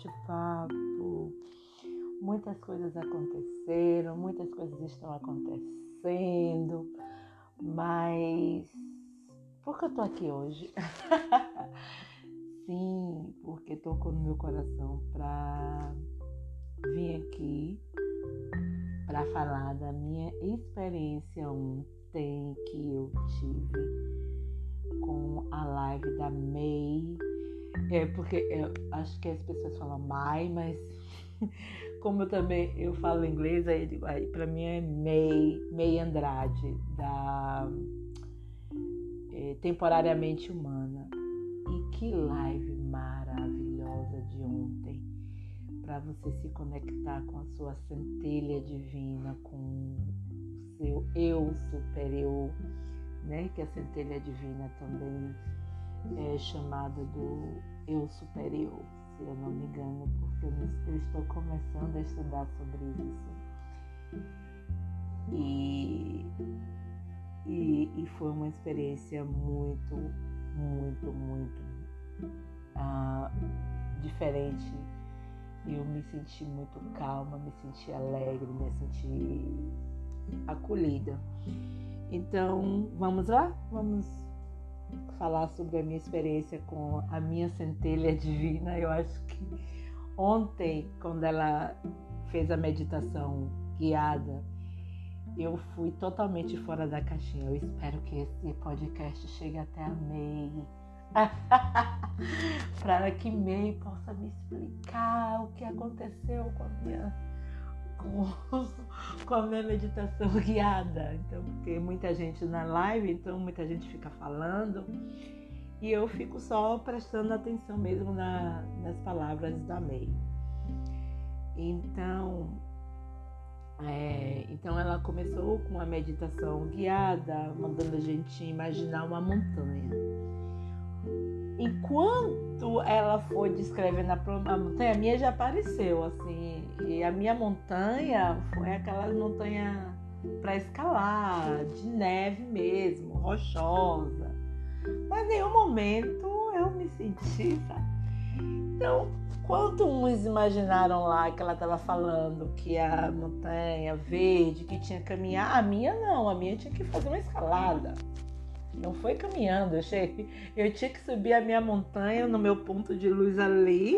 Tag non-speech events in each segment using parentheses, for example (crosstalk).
bate-papo? Muitas coisas aconteceram, muitas coisas estão acontecendo, mas por que eu tô aqui hoje? (laughs) Sim, porque tocou no meu coração para vir aqui para falar da minha experiência ontem que eu tive com a live da May. É porque acho que as pessoas falam Mai, mas (laughs) como eu também eu falo inglês, aí, aí para mim é May, May Andrade, da é, Temporariamente Humana. E que live maravilhosa de ontem para você se conectar com a sua centelha divina, com o seu eu superior, né? Que a centelha divina também é chamada do eu superior, se eu não me engano, porque eu estou começando a estudar sobre isso. E, e, e foi uma experiência muito, muito, muito uh, diferente eu me senti muito calma, me senti alegre, me senti acolhida. Então, vamos lá? Vamos falar sobre a minha experiência com a minha centelha (laughs) divina. Eu acho que ontem, quando ela fez a meditação guiada, eu fui totalmente fora da caixinha. Eu espero que esse podcast chegue até a May (laughs) para que May possa me explicar o que aconteceu com a minha com, (laughs) com a minha meditação (laughs) guiada. Então, porque muita gente na live, então muita gente fica falando e eu fico só prestando atenção mesmo na, nas palavras da May. Então, é, então ela começou com a meditação guiada, mandando a gente imaginar uma montanha enquanto ela foi descrevendo a, montanha, a minha já apareceu, assim. E a minha montanha foi aquela montanha para escalar, de neve mesmo, rochosa. Mas em nenhum momento eu me senti, sabe? Então, quanto uns imaginaram lá que ela estava falando que a montanha verde, que tinha que caminhar, a minha não, a minha tinha que fazer uma escalada. Não foi caminhando, cheguei, eu tinha que subir a minha montanha no meu ponto de luz ali,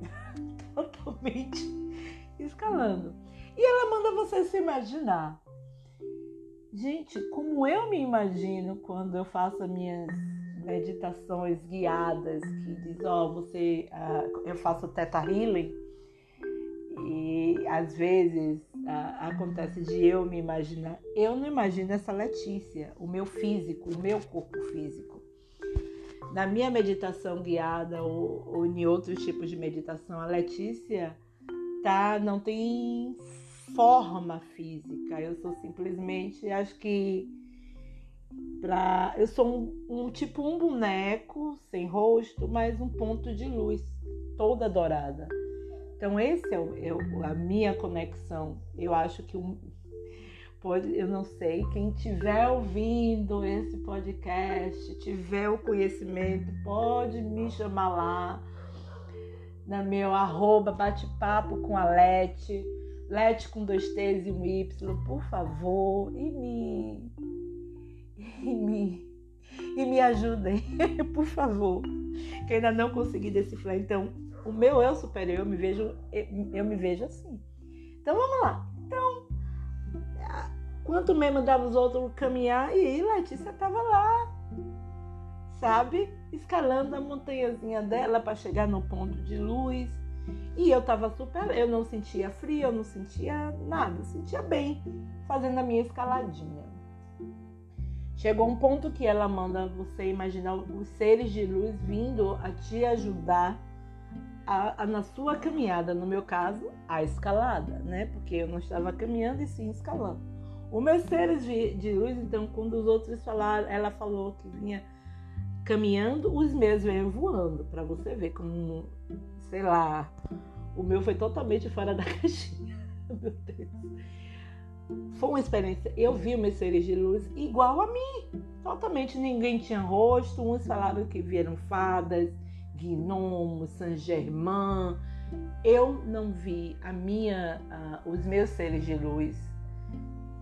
(laughs) totalmente escalando. E ela manda você se imaginar. Gente, como eu me imagino quando eu faço as minhas meditações guiadas, que diz, ó, oh, você, uh, eu faço teta healing, e às vezes acontece de eu me imaginar. Eu não imagino essa Letícia, o meu físico, o meu corpo físico. Na minha meditação guiada ou, ou em outros tipos de meditação, a Letícia tá, não tem forma física. Eu sou simplesmente, acho que pra, eu sou um, um tipo um boneco sem rosto, mas um ponto de luz toda dourada. Então, esse é, o, é a minha conexão. Eu acho que um, pode, eu não sei, quem estiver ouvindo esse podcast, tiver o conhecimento, pode me chamar lá na meu arroba bate-papo com a Lete, Lete com dois T's e um Y, por favor, e me, e me, e me ajudem, (laughs) por favor, que ainda não consegui decifrar. Então, o meu eu superior, eu me vejo, eu me vejo assim. Então vamos lá. Então, quanto mesmo dava os outros caminhar, e Letícia estava lá, sabe? Escalando a montanhazinha dela para chegar no ponto de luz. E eu tava super, eu não sentia frio, eu não sentia nada, eu sentia bem fazendo a minha escaladinha. Chegou um ponto que ela manda você imaginar os seres de luz vindo a te ajudar a, a, na sua caminhada, no meu caso, a escalada, né? Porque eu não estava caminhando e sim escalando. Meus seres de, de luz, então, quando os outros falaram, ela falou que vinha caminhando, os meus vêm voando, para você ver como, sei lá, o meu foi totalmente fora da (laughs) caixinha. Meu Deus. foi uma experiência. Eu vi meus seres de luz igual a mim. Totalmente ninguém tinha rosto. Uns falaram que vieram fadas, gnomos, Saint Germain. Eu não vi a minha, uh, os meus seres de luz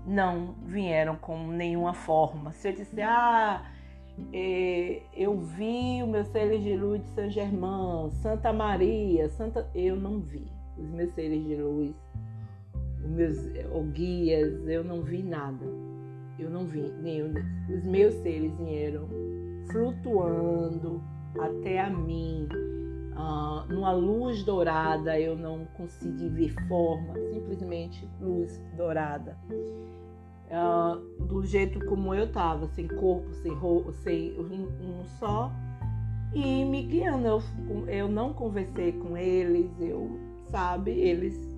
não vieram com nenhuma forma. Se eu disser, ah, é, eu vi o meu seres de luz de Saint Germain, Santa Maria, Santa, eu não vi os meus seres de luz os meus ou guias, eu não vi nada. Eu não vi nenhum. Os meus seres vieram flutuando até a mim, uh, numa luz dourada. Eu não consegui ver forma, simplesmente luz dourada. Uh, do jeito como eu estava, sem corpo, sem roupa, sem um, um só, e me guiando. Eu, eu não conversei com eles, eu, sabe, eles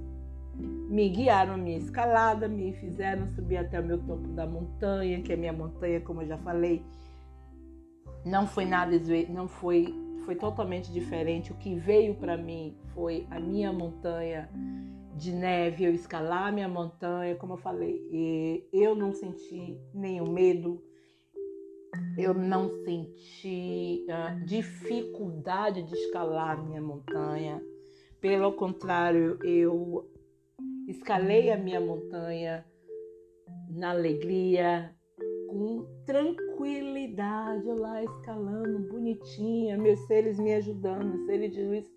me guiaram a minha escalada, me fizeram subir até o meu topo da montanha, que é minha montanha, como eu já falei. Não foi nada, não foi, foi totalmente diferente. O que veio para mim foi a minha montanha de neve, eu escalar a minha montanha, como eu falei, e eu não senti nenhum medo, eu não senti uh, dificuldade de escalar a minha montanha. Pelo contrário, eu escalei a minha montanha na alegria, com tranquilidade, lá escalando, bonitinha, meus seres me ajudando, seres de luz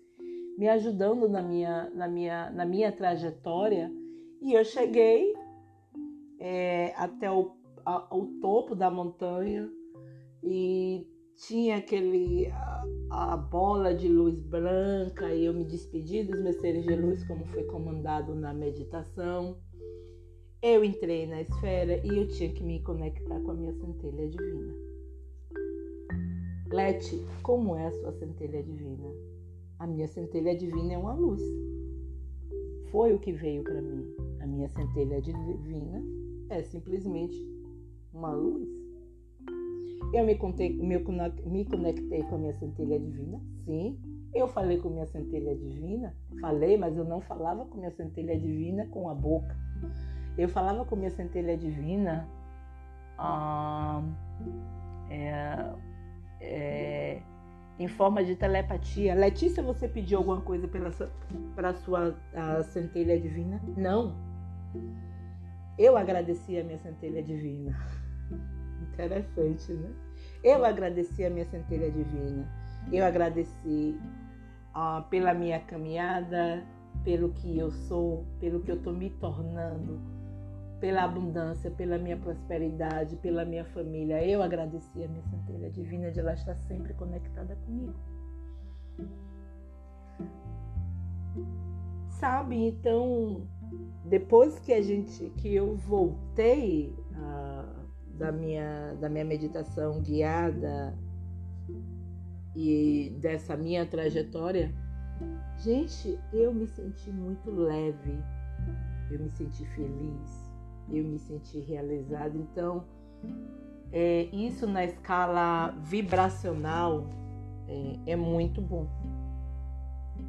me ajudando na minha, na minha, na minha trajetória. E eu cheguei é, até o, a, o topo da montanha e tinha aquele a, a, bola de luz branca e eu me despedi dos meus seres de luz como foi comandado na meditação. Eu entrei na esfera e eu tinha que me conectar com a minha centelha divina. Lete, como é a sua centelha divina? A minha centelha divina é uma luz. Foi o que veio para mim. A minha centelha divina é simplesmente uma luz. Eu me, contei, me, conectei com a minha centelha divina, sim. Eu falei com minha centelha divina, falei, mas eu não falava com minha centelha divina com a boca. Eu falava com minha centelha divina ah, é, é, em forma de telepatia. Letícia, você pediu alguma coisa para a sua centelha divina? Não. Eu agradeci a minha centelha divina. (laughs) Interessante, né? Eu agradeci a minha centelha divina. Eu agradeci uh, pela minha caminhada, pelo que eu sou, pelo que eu estou me tornando, pela abundância, pela minha prosperidade, pela minha família. Eu agradeci a minha centelha divina de ela estar sempre conectada comigo. Sabe, então, depois que a gente, que eu voltei a da minha, da minha meditação guiada e dessa minha trajetória, gente, eu me senti muito leve, eu me senti feliz, eu me senti realizada. Então, é, isso na escala vibracional é, é muito bom.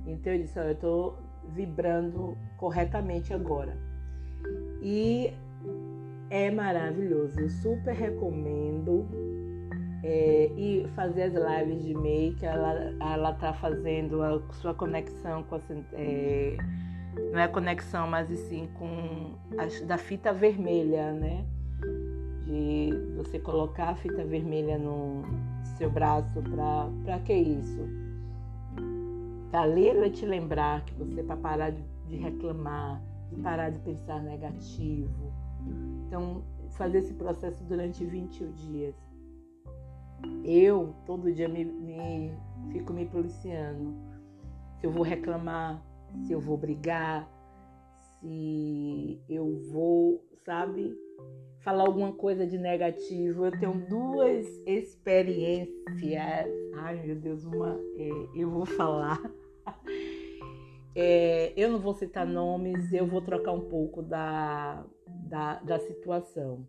Então eu disse, eu estou vibrando corretamente agora. E é maravilhoso. Eu super recomendo. É, e fazer as lives de make, ela, ela tá fazendo a sua conexão com a, é, não é conexão, mas sim com a, da fita vermelha, né? De você colocar a fita vermelha no seu braço para que isso? Para ler te lembrar que você para parar de, de reclamar, de parar de pensar negativo, então, fazer esse processo durante 21 dias. Eu, todo dia, me, me fico me policiando. Se eu vou reclamar, se eu vou brigar, se eu vou, sabe, falar alguma coisa de negativo. Eu tenho duas experiências. Ai, meu Deus, uma é, eu vou falar. (laughs) É, eu não vou citar nomes, eu vou trocar um pouco da, da, da situação.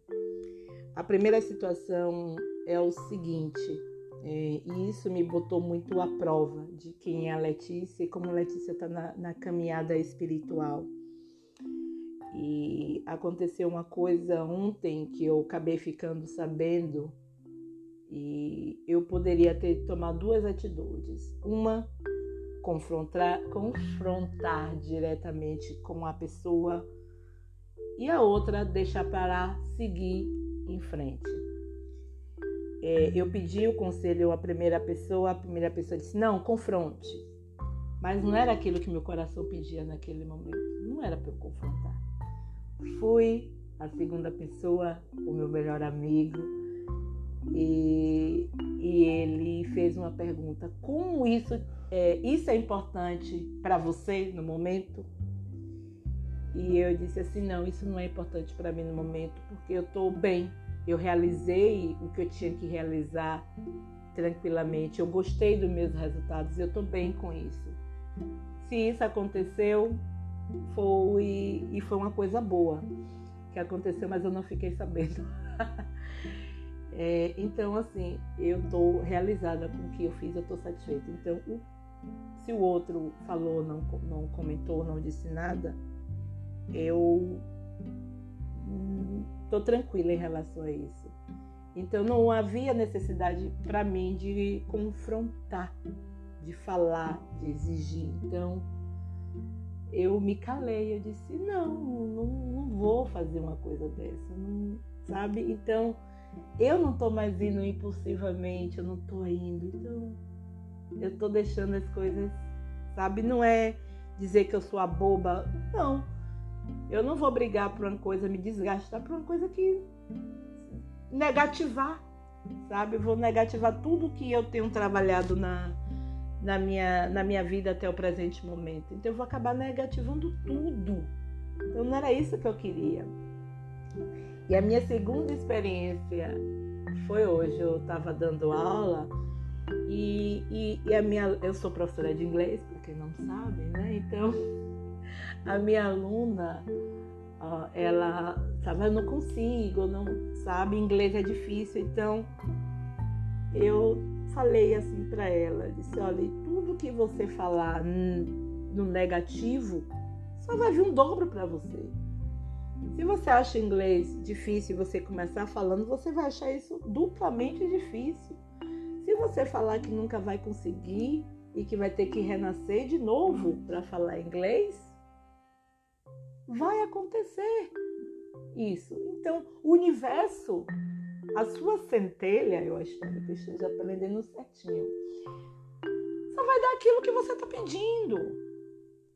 A primeira situação é o seguinte, e isso me botou muito à prova de quem é a Letícia e como a Letícia está na, na, caminhada espiritual. E aconteceu uma coisa ontem que eu acabei ficando sabendo e eu poderia ter tomado duas atitudes. Uma, confrontar, confrontar diretamente com a pessoa e a outra, deixar parar, seguir em frente. É, eu pedi o conselho à primeira pessoa, a primeira pessoa disse: não, confronte. Mas não era aquilo que meu coração pedia naquele momento. Não era para eu confrontar. Fui a segunda pessoa, o meu melhor amigo, e, e ele fez uma pergunta: como isso é, isso é importante para você no momento? E eu disse assim: não, isso não é importante para mim no momento, porque eu estou bem. Eu realizei o que eu tinha que realizar tranquilamente. Eu gostei dos meus resultados, eu estou bem com isso. Se isso aconteceu, foi e foi uma coisa boa que aconteceu, mas eu não fiquei sabendo. (laughs) é, então, assim, eu estou realizada com o que eu fiz, eu estou satisfeita. Então, se o outro falou, não, não comentou, não disse nada, eu estou tranquila em relação a isso. Então não havia necessidade para mim de confrontar, de falar, de exigir. Então eu me calei, eu disse não, não, não vou fazer uma coisa dessa, não, sabe? Então eu não estou mais indo impulsivamente, eu não estou indo, então eu estou deixando as coisas, sabe? Não é dizer que eu sou a boba, não eu não vou brigar por uma coisa, me desgastar por uma coisa que negativar, sabe? Eu vou negativar tudo que eu tenho trabalhado na, na, minha, na minha vida até o presente momento. Então eu vou acabar negativando tudo. Então não era isso que eu queria. E a minha segunda experiência foi hoje. Eu estava dando aula e, e, e, a minha, eu sou professora de inglês, para quem não sabe, né? Então a minha aluna, ela sabe, eu não consigo, não sabe, inglês é difícil, então eu falei assim para ela, disse, olha, tudo que você falar no negativo, só vai vir um dobro para você. Se você acha inglês difícil e você começar falando, você vai achar isso duplamente difícil. Se você falar que nunca vai conseguir e que vai ter que renascer de novo para falar inglês, vai acontecer isso. Então, o universo, a sua centelha, eu espero que esteja aprendendo certinho, só vai dar aquilo que você está pedindo.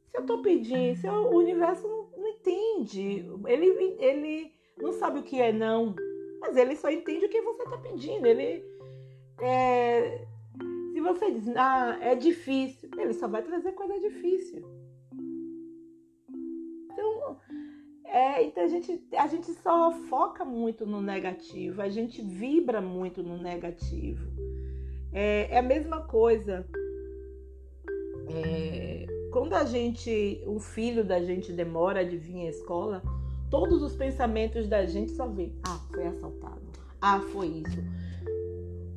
Se eu estou pedindo, se o universo não, não entende, ele, ele não sabe o que é não, mas ele só entende o que você está pedindo. Ele é, se você diz, ah, é difícil, ele só vai trazer coisa difícil. É, então a gente, a gente só foca muito no negativo, a gente vibra muito no negativo. É, é a mesma coisa. É, quando a gente, o filho da gente demora de vir à escola, todos os pensamentos da gente só vem: ah, foi assaltado, ah, foi isso.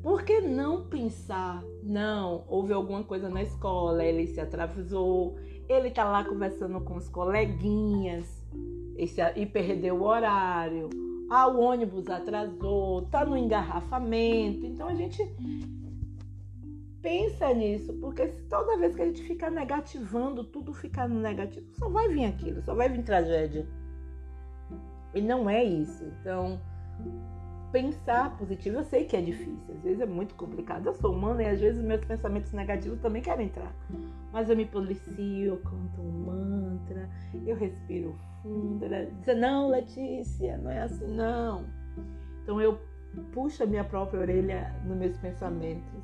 Por que não pensar? Não, houve alguma coisa na escola, ele se atravessou, ele tá lá conversando com os coleguinhas esse, e perdeu o horário. Ah, o ônibus atrasou, tá no engarrafamento. Então a gente pensa nisso, porque toda vez que a gente fica negativando, tudo fica no negativo, só vai vir aquilo, só vai vir tragédia. E não é isso. Então, pensar positivo, eu sei que é difícil, às vezes é muito complicado. Eu sou humana e às vezes meus pensamentos negativos também querem entrar. Mas eu me policio, eu canto um mantra, eu respiro fundo. Ela diz, não, Letícia, não é assim não. Então eu puxo a minha própria orelha nos meus pensamentos.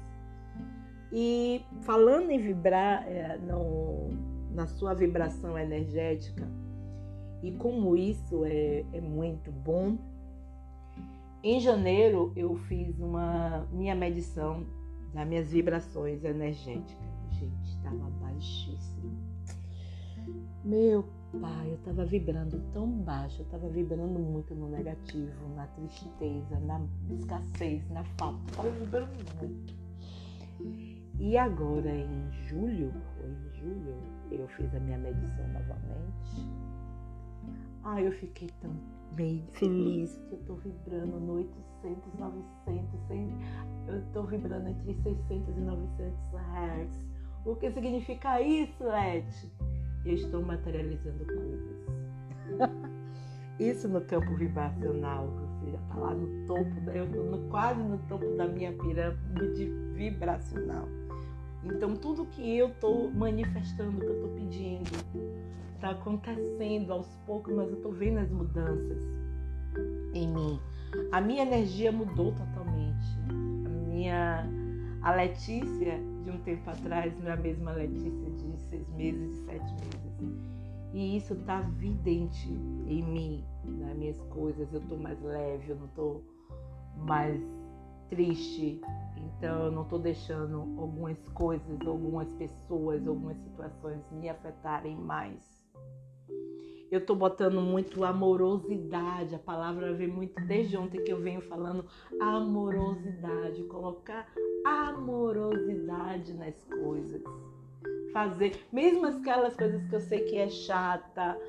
E falando em vibrar é, no, na sua vibração energética, e como isso é, é muito bom, em janeiro eu fiz uma minha medição das minhas vibrações energéticas. Gente, estava baixíssimo. Meu pai, eu estava vibrando tão baixo, eu estava vibrando muito no negativo, na tristeza, na escassez, na falta. Estava vibrando muito. E agora em julho, em julho, eu fiz a minha medição novamente. Ah, eu fiquei tão bem feliz que eu tô vibrando no 800, 900, 100, eu tô vibrando entre 600 e 900 Hz. O que significa isso, Leti? Eu estou materializando coisas. (laughs) isso no campo vibracional, você já tá lá no topo, eu no, quase no topo da minha pirâmide vibracional. Então tudo que eu tô manifestando, que eu tô pedindo, tá acontecendo aos poucos, mas eu tô vendo as mudanças em mim. A minha energia mudou totalmente. A minha a Letícia de um tempo atrás não é a mesma Letícia de seis meses, de sete meses. E isso tá vidente em mim, nas minhas coisas. Eu tô mais leve, eu não tô mais triste. Então eu não tô deixando algumas coisas, algumas pessoas, algumas situações me afetarem mais eu estou botando muito amorosidade. A palavra vem muito desde ontem que eu venho falando amorosidade, colocar amorosidade nas coisas. Fazer, mesmo aquelas coisas que eu sei que é chata,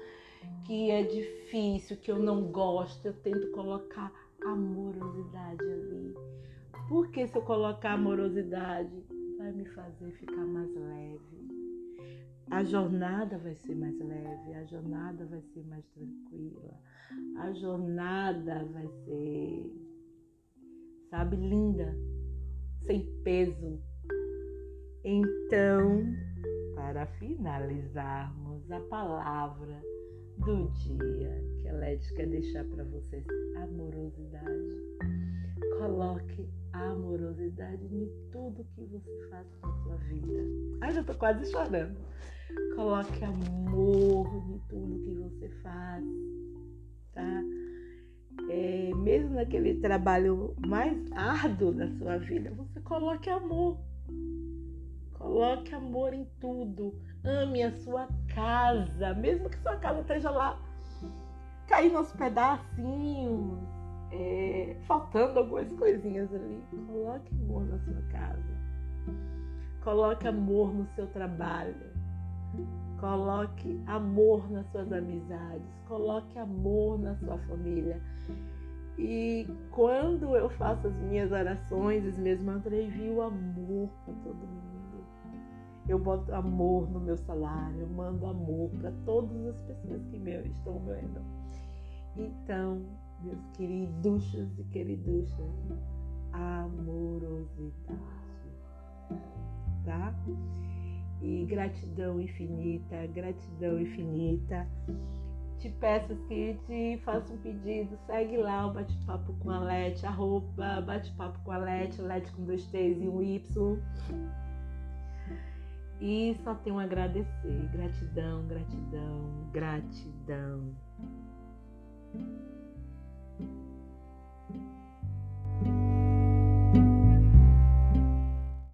que é difícil, que eu não gosto, eu tento colocar amorosidade ali. Porque se eu colocar amorosidade, vai me fazer ficar mais leve a jornada vai ser mais leve, a jornada vai ser mais tranquila, a jornada vai ser, sabe, linda, sem peso. Então, para finalizarmos a palavra do dia que a Led quer deixar para vocês, amorosidade. Coloque amorosidade em tudo que você faz na sua vida. Ai, já tô quase chorando. Coloque amor em tudo que você faz, tá? É, mesmo naquele trabalho mais árduo da sua vida, você coloque amor. Coloque amor em tudo. Ame a sua casa, mesmo que sua casa esteja lá caindo aos pedacinhos, é, faltando algumas coisinhas ali. Coloque amor na sua casa. Coloque amor no seu trabalho. Coloque amor nas suas amizades, coloque amor na sua família. E quando eu faço as minhas orações, os meus mantras, eu envio amor para todo mundo. Eu boto amor no meu salário, eu mando amor para todas as pessoas que me estão vendo. Então, meus queridos e queriduchas, amorosidade, tá? e gratidão infinita, gratidão infinita. Te peço que te faça um pedido, segue lá o Bate-Papo com a Lete, arroba Bate-Papo com a Lete, Lete com dois T's e um Y. E só tenho a agradecer. Gratidão, gratidão, gratidão.